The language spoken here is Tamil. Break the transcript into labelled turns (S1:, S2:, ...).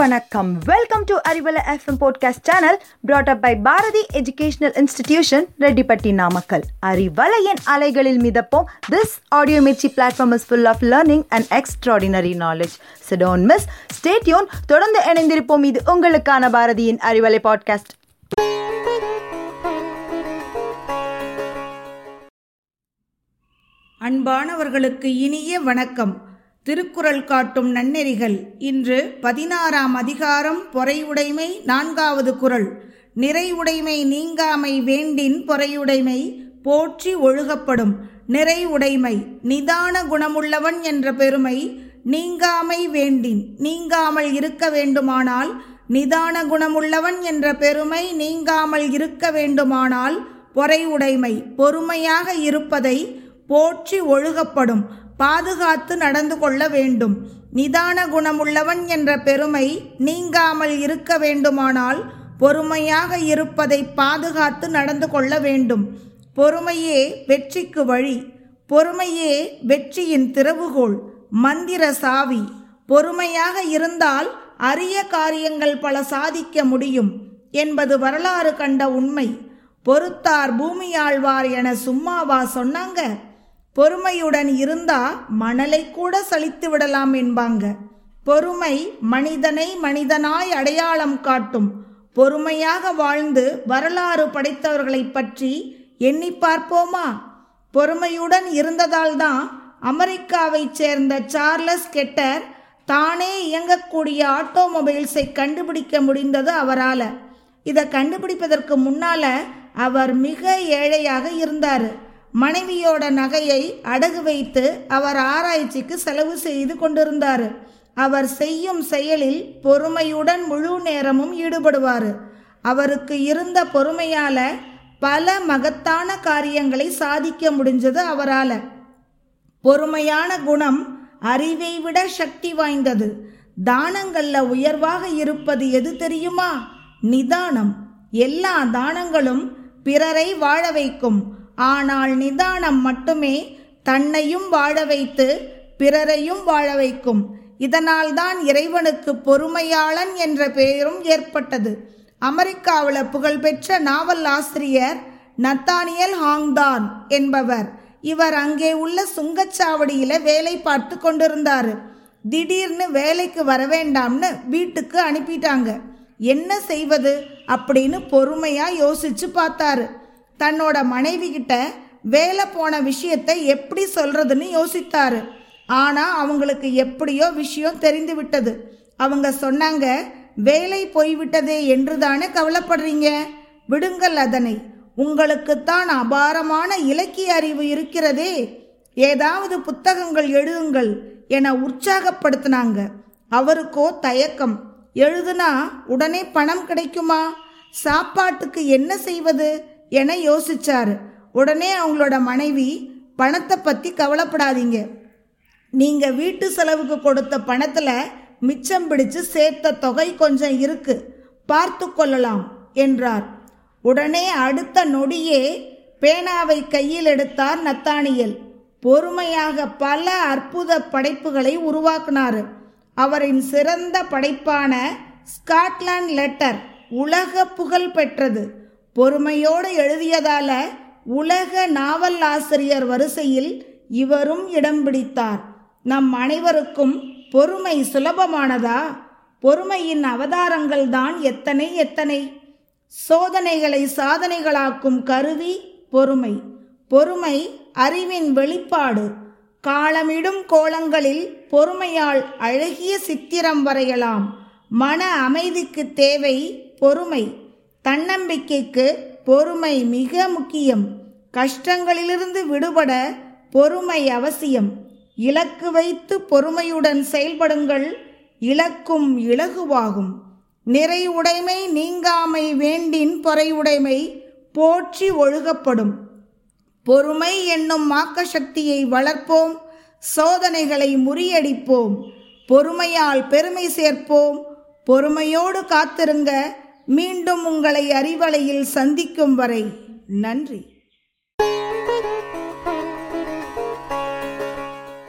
S1: வணக்கம். Welcome to Arivalai FM podcast channel brought up by Bharathi educational institution Rettipatti Namakkal அறிவலையின் அலைகளில் மிதப்போம். This audio Mirchi platform is full of learning and extraordinary knowledge so don't miss stay tuned தொடர்ந்து இணைந்திருப்போம். இது உங்களுக்கான பாரதியின் அறிவலை பாட்காஸ்ட்
S2: அன்பானவர்களுக்கு இனிய வணக்கம். திருக்குறள் காட்டும் நன்னெறிகள். இன்று பதினாறாம் அதிகாரம் பொறையுடைமை நான்காவது குறள். நிறைவுடைமை நீங்காமை வேண்டின் பொறையுடைமை போற்றி ஒழுகப்படும். நிறைவுடைமை நிதான குணமுள்ளவன் என்ற பெருமை நீங்காமை வேண்டின். நீங்காமல் இருக்க வேண்டுமானால் நிதான குணமுள்ளவன் என்ற பெருமை நீங்காமல் இருக்க வேண்டுமானால் பொறையுடைமை பொறுமையாக இருப்பதை போற்றி ஒழுகப்படும். பாதுகாத்து நடந்து கொள்ள வேண்டும். நிதான குணமுள்ளவன் என்ற பெருமை நீங்காமல் இருக்க வேண்டுமானால் பொறுமையாக இருப்பதை பாதுகாத்து நடந்து கொள்ள வேண்டும். பொறுமையே வெற்றிக்கு வழி. பொறுமையே வெற்றியின் திறவுகோள். மந்திர சாவி. பொறுமையாக இருந்தால் அரிய காரியங்கள் பல சாதிக்க முடியும் என்பது வரலாறு கண்ட உண்மை. பொறுத்தார் பூமியாழ்வார் என சும்மாவா சொன்னாங்க? பொறுமையுடன் இருந்தா மணலை கூட சலித்து விடலாம் என்பாங்க. பொறுமை மனிதனை மனிதனாய் அடையாளம் காட்டும். பொறுமையாக வாழ்ந்து வரலாறு படைத்தவர்களை பற்றி எண்ணி பார்ப்போமா? பொறுமையுடன் இருந்ததால்தான் அமெரிக்காவைச் சேர்ந்த சார்லஸ் கெட்டர் தானே இயங்கக்கூடிய ஆட்டோமொபைல்ஸை கண்டுபிடிக்க முடிந்தது அவரால். இதை கண்டுபிடிப்பதற்கு முன்னால அவர் மிக ஏழையாக இருந்தார். மனைவியோட நகையை அடகு வைத்து அவர் ஆராய்ச்சிக்கு செலவு செய்து கொண்டிருந்தார். அவர் செய்யும் செயலில் பொறுமையுடன் முழு நேரமும் ஈடுபடுவார். அவருக்கு இருந்த பொறுமையால பல மகத்தான காரியங்களை சாதிக்க முடிஞ்சது அவரால். பொறுமையான குணம் அறிவை விட சக்தி வாய்ந்தது. தானங்கள்ல உயர்வாக இருப்பது எது தெரியுமா? நிதானம். எல்லா தானங்களும் பிறரை வாழ வைக்கும். ஆனால் நிதானம் மட்டுமே தன்னையும் வாழ வைத்து பிறரையும் வாழ வைக்கும். இதனால்தான் இறைவனுக்கு பொறுமையாளன் என்ற பெயரும் ஏற்பட்டது. அமெரிக்காவில் புகழ்பெற்ற நாவல் ஆசிரியர் நத்தானியல் ஹாங்தான் என்பவர் இவர் அங்கே உள்ள சுங்கச்சாவடியில் வேலை பார்த்து கொண்டிருந்தார். திடீர்னு வேலைக்கு வரவேண்டாம்னு வீட்டுக்கு அனுப்பிட்டாங்க. என்ன செய்வது அப்படின்னு பொறுமையாக யோசிச்சு பார்த்தாரு. தன்னோட மனைவி கிட்ட வேலை போன விஷயத்தை எப்படி சொல்றதுன்னு யோசித்தாரு. ஆனா அவங்களுக்கு எப்படியோ விஷயம் தெரிந்து விட்டது. அவங்க சொன்னாங்க வேலை போய்விட்டதே என்று தானே கவலைப்படுறீங்க? விடுங்கள் அதனை. உங்களுக்குத்தான் அபாரமான இலக்கிய அறிவு இருக்கிறதே. ஏதாவது புத்தகங்கள் எழுதுங்கள் என உற்சாகப்படுத்தினாங்க. அவருக்கோ தயக்கம். எழுதுனா உடனே பணம் கிடைக்குமா? சாப்பாட்டுக்கு என்ன செய்வது? என யோசிச்சாரு. உடனே அவங்களோட மனைவி பணத்தை பற்றி கவலைப்படாதீங்க. நீங்க வீட்டு செலவுக்கு கொடுத்த பணத்துல மிச்சம் பிடிச்சு சேர்த்த தொகை கொஞ்சம் இருக்கு. பார்த்து கொள்ளலாம் என்றார். உடனே அடுத்த நொடியே பேனாவை கையில் எடுத்தார் நத்தானியல். பொறுமையாக பல அற்புத படைப்புகளை உருவாக்கினார். அவரின் சிறந்த படைப்பான ஸ்காட்லாண்ட் லெட்டர் உலக புகழ் பெற்றது. பொறுமையோடு எழுதியதால உலக நாவல் ஆசிரியர் வரிசையில் இவரும் இடம் பிடித்தார். நம் அனைவருக்கும் பொறுமை சுலபமானதா? பொறுமையின் அவதாரங்கள் தான் எத்தனை எத்தனை? சோதனைகளை சாதனைகளாக்கும் கருவி பொறுமை. பொறுமை அறிவின் வெளிப்பாடு. காலமிடும் கோலங்களில் பொறுமையால் அழகிய சித்திரம் வரையலாம். மன அமைதிக்கு தேவை பொறுமை. தன்னம்பிக்கைக்கு பொறுமை மிக முக்கியம். கஷ்டங்களிலிருந்து விடுபட பொறுமை அவசியம். இலக்கு வைத்து பொறுமையுடன் செயல்படுங்கள். இலக்கும் இலகுவாகும். நிறைவுடைமை நீங்காமை வேண்டின் பொறையுடைமை போற்றி ஒழுகப்படும். பொறுமை என்னும் மாக்கசக்தியை வளர்ப்போம். சோதனைகளை முறியடிப்போம். பொறுமையால் பெருமை சேர்ப்போம். பொறுமையோடு காத்திருங்க. மீண்டும் உங்களை அறிவலையில் சந்திக்கும் வரை நன்றி.